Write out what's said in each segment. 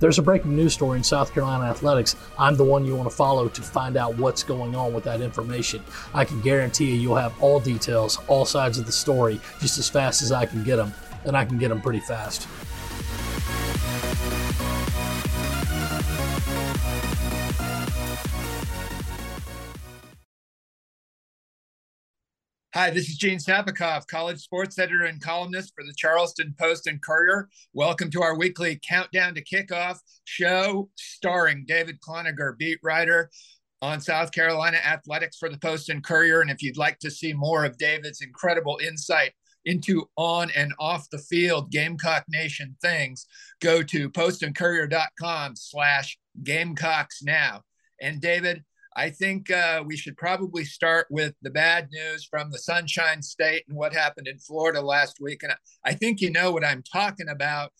there's a breaking news story in South Carolina athletics, I'm the one you want to follow to find out what's going on with that information. I can guarantee you you'll have all details, all sides of the story, just as fast as I can get them, and I can get them pretty fast. Hi, this is Gene Sapakoff, college sports editor and columnist for the Charleston Post and Courier. Welcome to our weekly Countdown to Kickoff show starring David Cloninger, beat writer on South Carolina athletics for the Post and Courier. And if you'd like to see more of David's incredible insight into on and off the field Gamecock Nation things, go to postandcourier.com slash Gamecocks now. And David, I think uh, we should probably start with the bad news from the Sunshine State and what happened in Florida last week. And I think you know what I'm talking about.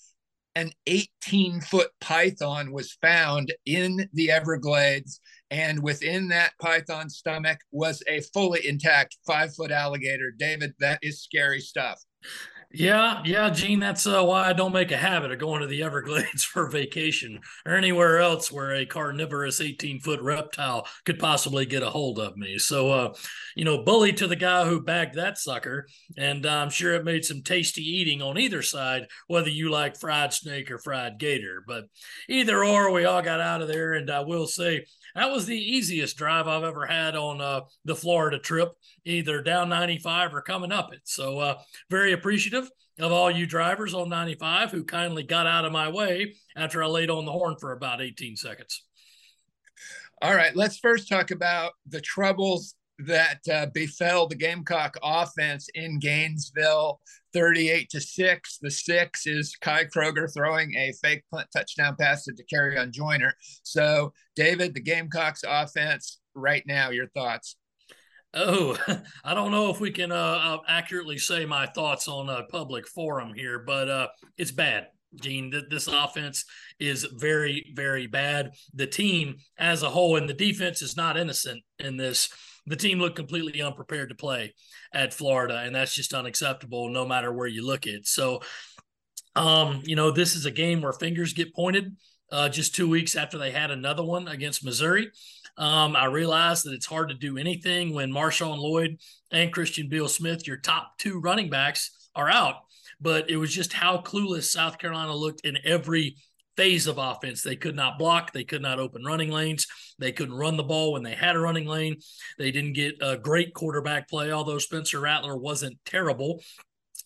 An 18 foot python was found in the Everglades, and within that python's stomach was a fully intact five foot alligator. David, that is scary stuff. Yeah, yeah, Gene. That's uh, why I don't make a habit of going to the Everglades for vacation or anywhere else where a carnivorous 18 foot reptile could possibly get a hold of me. So, uh, you know, bully to the guy who bagged that sucker. And I'm sure it made some tasty eating on either side, whether you like fried snake or fried gator. But either or, we all got out of there. And I will say, that was the easiest drive I've ever had on uh, the Florida trip, either down 95 or coming up it. So, uh, very appreciative of all you drivers on 95 who kindly got out of my way after I laid on the horn for about 18 seconds. All right, let's first talk about the troubles that uh, befell the Gamecock offense in Gainesville, 38 to six. The six is Kai Kroeger throwing a fake touchdown pass to Dakereon Joyner. So, David, the Gamecocks offense right now, your thoughts? Oh, I don't know if we can uh, uh, accurately say my thoughts on a public forum here, but uh, it's bad. Gene, this offense is very, very bad. The team as a whole and the defense is not innocent in this the team looked completely unprepared to play at Florida, and that's just unacceptable no matter where you look at. So, um, you know, this is a game where fingers get pointed. Uh, just two weeks after they had another one against Missouri, um, I realized that it's hard to do anything when Marshawn Lloyd and Christian Beal Smith, your top two running backs, are out. But it was just how clueless South Carolina looked in every phase of offense. They could not block. They could not open running lanes. They couldn't run the ball when they had a running lane. They didn't get a great quarterback play, although Spencer Rattler wasn't terrible.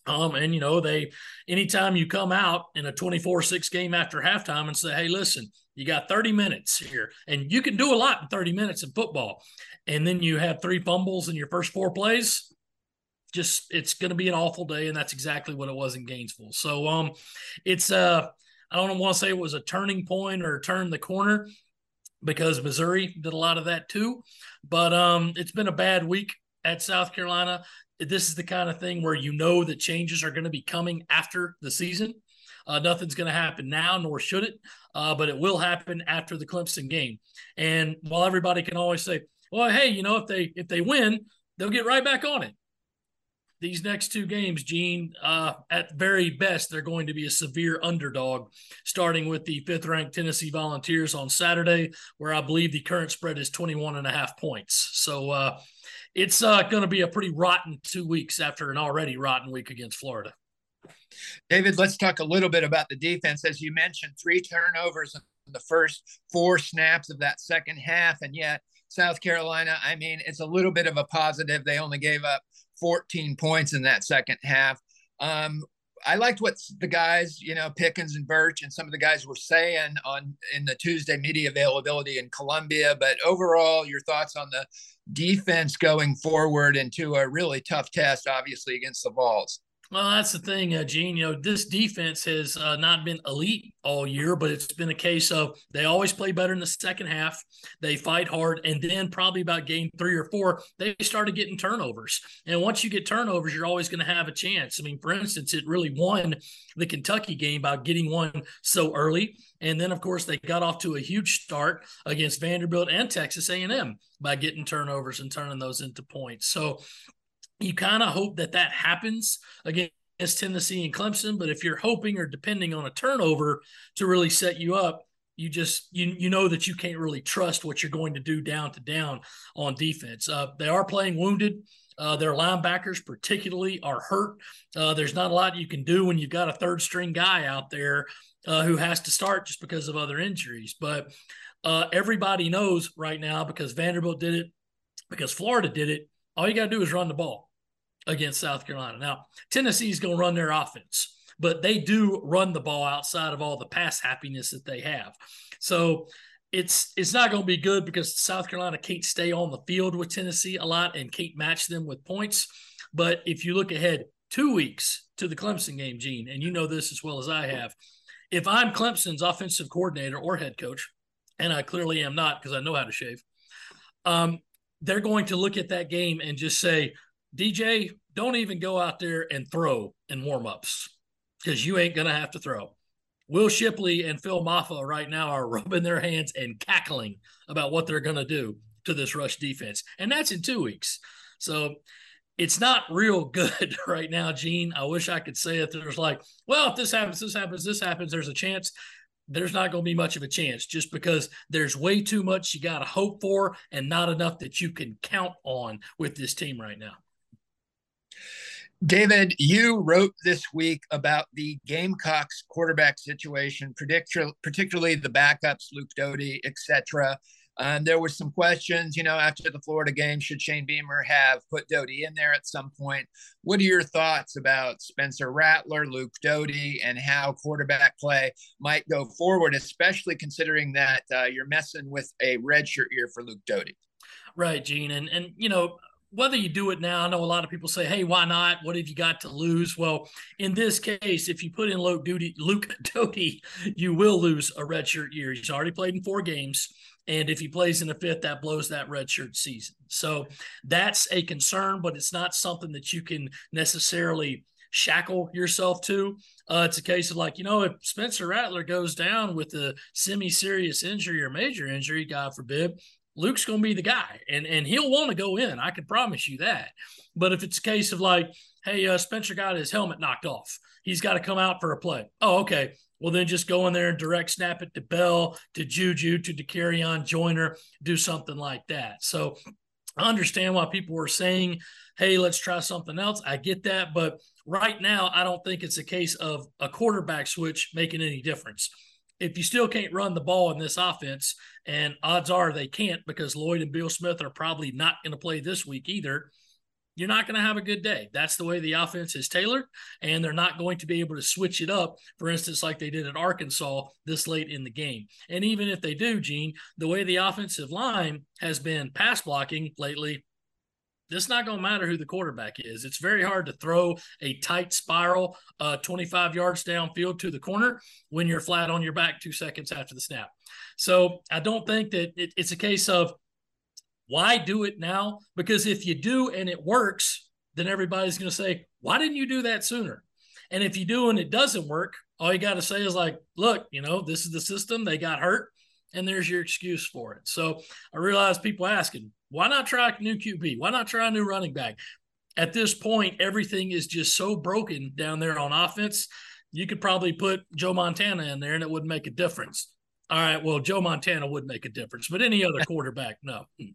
Um, and you know, they anytime you come out in a 24-6 game after halftime and say, Hey, listen, you got 30 minutes here, and you can do a lot in 30 minutes in football. And then you have three fumbles in your first four plays. Just it's gonna be an awful day, and that's exactly what it was in Gainesville. So um it's uh I don't want to say it was a turning point or turn the corner because Missouri did a lot of that too. But um, it's been a bad week at South Carolina. This is the kind of thing where you know that changes are going to be coming after the season. Uh, nothing's going to happen now, nor should it, uh, but it will happen after the Clemson game. And while everybody can always say, "Well, hey, you know, if they if they win, they'll get right back on it," these next two games, Gene, uh, at very best, they're going to be a severe underdog, starting with the fifth ranked Tennessee Volunteers on Saturday, where I believe the current spread is 21 and a half points. So uh, it's uh, going to be a pretty rotten two weeks after an already rotten week against Florida. David, let's talk a little bit about the defense. As you mentioned, three turnovers in the first four snaps of that second half. And yet, South Carolina, I mean, it's a little bit of a positive. They only gave up 14 points in that second half. Um, I liked what the guys, you know, Pickens and Burch and some of the guys were saying on in the Tuesday media availability in Columbia. But overall, your thoughts on the defense going forward into a really tough test, obviously against the Vols. Well, that's the thing, uh, Gene. You know, this defense has uh, not been elite all year, but it's been a case of they always play better in the second half. They fight hard, and then probably about game three or four, they started getting turnovers. And once you get turnovers, you're always going to have a chance. I mean, for instance, it really won the Kentucky game by getting one so early, and then of course they got off to a huge start against Vanderbilt and Texas A&M by getting turnovers and turning those into points. So you kind of hope that that happens against Tennessee and Clemson, but if you're hoping or depending on a turnover to really set you up, you just you you know that you can't really trust what you're going to do down to down on defense. Uh, they are playing wounded. Uh, their linebackers, particularly, are hurt. Uh, there's not a lot you can do when you've got a third string guy out there uh, who has to start just because of other injuries. But uh, everybody knows right now because Vanderbilt did it, because Florida did it. All you got to do is run the ball against South Carolina. Now, Tennessee's going to run their offense, but they do run the ball outside of all the pass happiness that they have. So it's it's not going to be good because South Carolina can't stay on the field with Tennessee a lot and can't match them with points. But if you look ahead two weeks to the Clemson game, Gene, and you know this as well as I have, if I'm Clemson's offensive coordinator or head coach, and I clearly am not because I know how to shave, um, they're going to look at that game and just say, DJ, don't even go out there and throw in warmups because you ain't going to have to throw. Will Shipley and Phil Mafah right now are rubbing their hands and cackling about what they're going to do to this rush defense. And that's in two weeks. So it's not real good right now, Gene. I wish I could say it. There's like, well, if this happens, this happens, this happens, there's a chance. There's not going to be much of a chance just because there's way too much you got to hope for and not enough that you can count on with this team right now. David, you wrote this week about the Gamecocks quarterback situation, particularly the backups, Luke Doty, etc. Um, there were some questions, you know, after the Florida game, should Shane Beamer have put Doty in there at some point? What are your thoughts about Spencer Rattler, Luke Doty, and how quarterback play might go forward, especially considering that uh, you're messing with a redshirt year for Luke Doty? Right, Gene, and and you know whether you do it now, I know a lot of people say, "Hey, why not? What have you got to lose?" Well, in this case, if you put in Luke Doty, Luke Doty, you will lose a redshirt year. He's already played in four games, and if he plays in the fifth, that blows that redshirt season. So that's a concern, but it's not something that you can necessarily shackle yourself to. Uh, it's a case of like, you know, if Spencer Rattler goes down with a semi-serious injury or major injury, God forbid, Luke's going to be the guy, and and he'll want to go in. I can promise you that. But if it's a case of like, hey, uh, Spencer got his helmet knocked off, he's got to come out for a play. Oh, okay. Well, then just go in there and direct snap it to Bell, to Juju, to Dakereon Joyner, do something like that. So I understand why people were saying, hey, let's try something else. I get that. But right now, I don't think it's a case of a quarterback switch making any difference if you still can't run the ball in this offense, and odds are they can't because Lloyd and Bill Smith are probably not going to play this week either, you're not going to have a good day. That's the way the offense is tailored, and they're not going to be able to switch it up, for instance, like they did at Arkansas this late in the game. And even if they do, Gene, the way the offensive line has been pass blocking lately, it's not going to matter who the quarterback is. It's very hard to throw a tight spiral uh, 25 yards downfield to the corner when you're flat on your back two seconds after the snap. So I don't think that it, it's a case of why do it now? Because if you do and it works, then everybody's going to say, why didn't you do that sooner? And if you do and it doesn't work, all you got to say is like, look, you know, this is the system. They got hurt and there's your excuse for it. So I realize people asking, why not try a new QB? Why not try a new running back? At this point, everything is just so broken down there on offense. You could probably put Joe Montana in there and it wouldn't make a difference. All right, well, Joe Montana would make a difference, but any other quarterback, no. Hmm.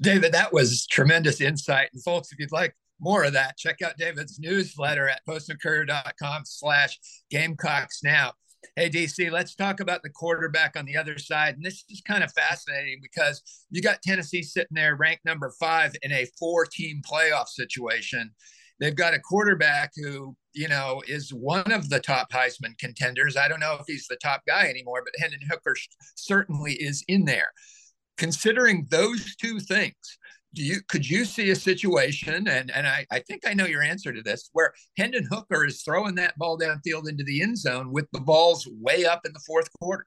David, that was tremendous insight. And folks, if you'd like more of that, check out David's newsletter at postandcourier.com slash Gamecocks now. Hey, DC, let's talk about the quarterback on the other side. And this is kind of fascinating because you got Tennessee sitting there ranked number five in a four team playoff situation. They've got a quarterback who, you know, is one of the top Heisman contenders. I don't know if he's the top guy anymore, but Hendon Hooker certainly is in there. Considering those two things, do you could you see a situation and and I, I think I know your answer to this where Hendon Hooker is throwing that ball downfield into the end zone with the balls way up in the fourth quarter?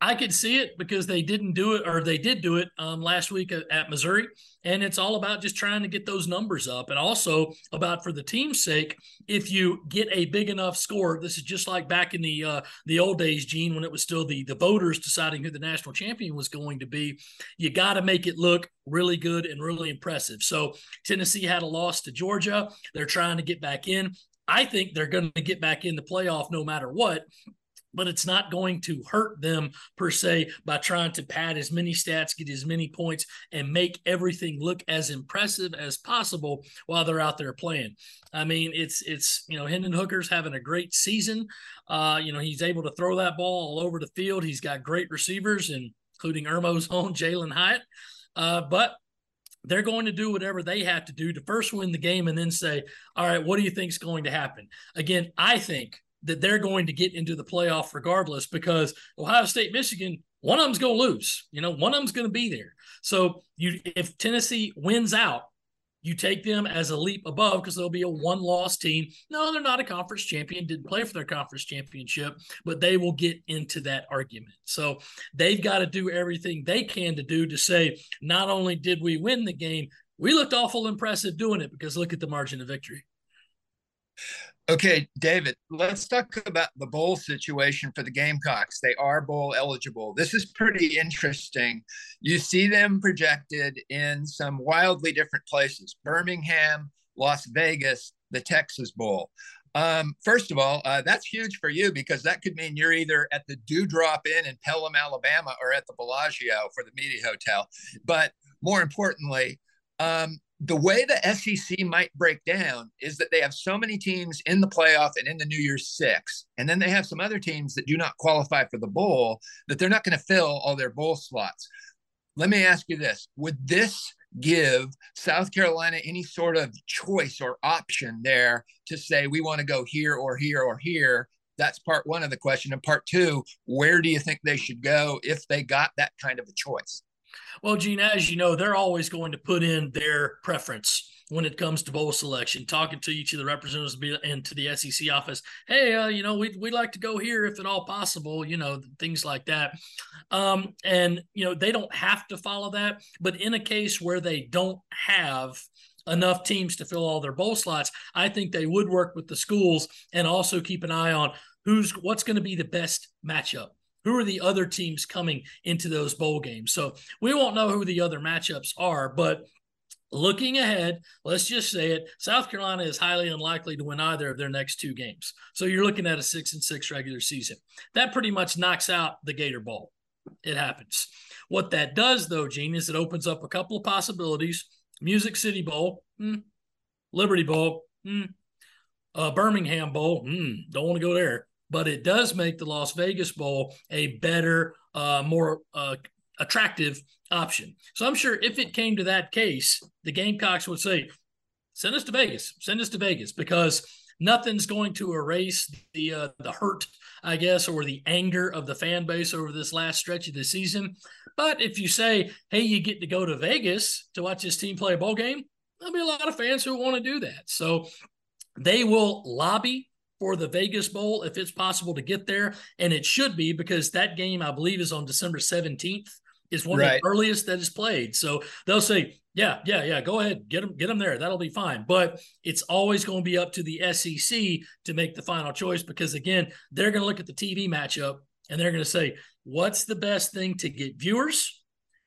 I could see it because they didn't do it, or they did do it um, last week at, at, Missouri. And it's all about just trying to get those numbers up, and also about for the team's sake. If you get a big enough score, this is just like back in the uh, the old days, Gene, when it was still the the voters deciding who the national champion was going to be. You got to make it look really good and really impressive. So Tennessee had a loss to Georgia. They're trying to get back in. I think they're going to get back in the playoff no matter what but it's not going to hurt them per se by trying to pad as many stats, get as many points, and make everything look as impressive as possible while they're out there playing. I mean, it's it's you know Hendon Hooker's having a great season. Uh, you know he's able to throw that ball all over the field. He's got great receivers, including Irmo's own Jalin Hyatt. Uh, but they're going to do whatever they have to do to first win the game and then say, all right, what do you think is going to happen? Again, I think that they're going to get into the playoff regardless because Ohio State, Michigan, one of them's going to lose. You know, one of them's going to be there. So you, if Tennessee wins out, you take them as a leap above because they'll be a one loss team. No, they're not a conference champion, didn't play for their conference championship, but they will get into that argument. So they've got to do everything they can to do to say, not only did we win the game, we looked awful impressive doing it because look at the margin of victory. Okay, David, let's talk about the bowl situation for the Gamecocks. They are bowl eligible. This is pretty interesting. You see them projected in some wildly different places Birmingham, Las Vegas, the Texas Bowl. Um, first of all, uh, that's huge for you because that could mean you're either at the Dewdrop Inn in Pelham, Alabama, or at the Bellagio for the Media Hotel. But more importantly, um, the way the SEC might break down is that they have so many teams in the playoff and in the New Year's Six, and then they have some other teams that do not qualify for the bowl that they're not going to fill all their bowl slots. Let me ask you this: Would this give South Carolina any sort of choice or option there to say we want to go here or here or here? That's part one of the question. And part two, where do you think they should go if they got that kind of a choice? Well, Gene, as you know, they're always going to put in their preference when it comes to bowl selection. Talking to each of the representatives and to the SEC office, hey, uh, you know, we'd, we'd like to go here if at all possible, you know, things like that. Um, and, you know, they don't have to follow that. But in a case where they don't have enough teams to fill all their bowl slots, I think they would work with the schools and also keep an eye on who's what's going to be the best matchup who are the other teams coming into those bowl games. So we won't know who the other matchups are, but looking ahead, let's just say it, South Carolina is highly unlikely to win either of their next two games. So you're looking at a six and six regular season. That pretty much knocks out the Gator Bowl. It happens. What that does, though, Gene, is it opens up a couple of possibilities. Music City Bowl, hmm. Liberty Bowl, hmm. uh, Birmingham Bowl, hmm. don't want to go there but it does make the Las Vegas Bowl a better, uh, more uh, attractive option. So I'm sure if it came to that case, the Gamecocks would say, send us to Vegas, send us to Vegas, because nothing's going to erase the uh, the hurt, I guess, or the anger of the fan base over this last stretch of the season. But if you say, hey, you get to go to Vegas to watch this team play a bowl game, there'll be a lot of fans who want to do that. So they will lobby for the Vegas Bowl if it's possible to get there. And it should be because that game, I believe, is on December 17th. Is one right. of the earliest that is played. So they'll say, yeah, yeah, yeah, go ahead, get them, get them there. That'll be fine. But it's always going to be up to the SEC to make the final choice because again, they're going to look at the TV matchup and they're going to say, what's the best thing to get viewers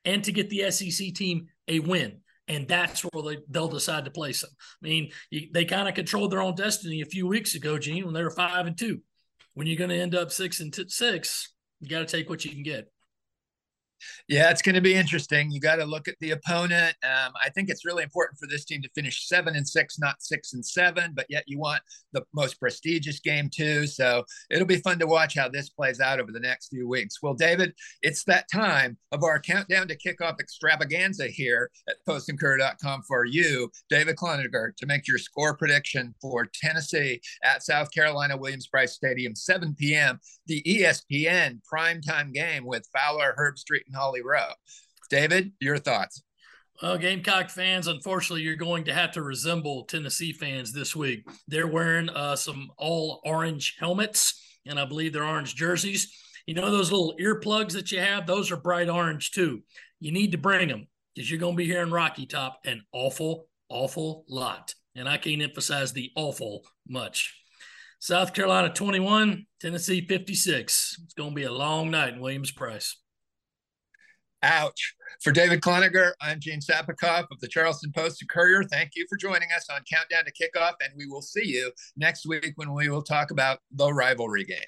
and to get the SEC team a win and that's where they, they'll decide to place them. I mean, you, they kind of controlled their own destiny a few weeks ago, Gene, when they were five and two. When you're going to end up six and t- six, you got to take what you can get. Yeah, it's going to be interesting. You got to look at the opponent. Um, I think it's really important for this team to finish seven and six, not six and seven, but yet you want the most prestigious game too. So it'll be fun to watch how this plays out over the next few weeks. Well, David, it's that time of our countdown to kickoff extravaganza here at postandcourier.com for you, David Cloninger, to make your score prediction for Tennessee at South Carolina Williams-Brice Stadium, 7 p.m. The ESPN primetime game with Fowler, Herbstreit, and Holly Rowe. David, your thoughts? Well, Gamecock fans, unfortunately, you're going to have to resemble Tennessee fans this week. They're wearing uh, some all orange helmets, and I believe they're orange jerseys. You know those little earplugs that you have? Those are bright orange too. You need to bring them because you're going to be hearing Rocky Top an awful, awful lot. And I can't emphasize the awful much. South Carolina 21, Tennessee 56. It's going to be a long night in Williams-Brice. Ouch. For David Cloninger, I'm Gene Sapakoff of the Charleston Post and Courier. Thank you for joining us on Countdown to Kickoff, and we will see you next week when we will talk about the rivalry game.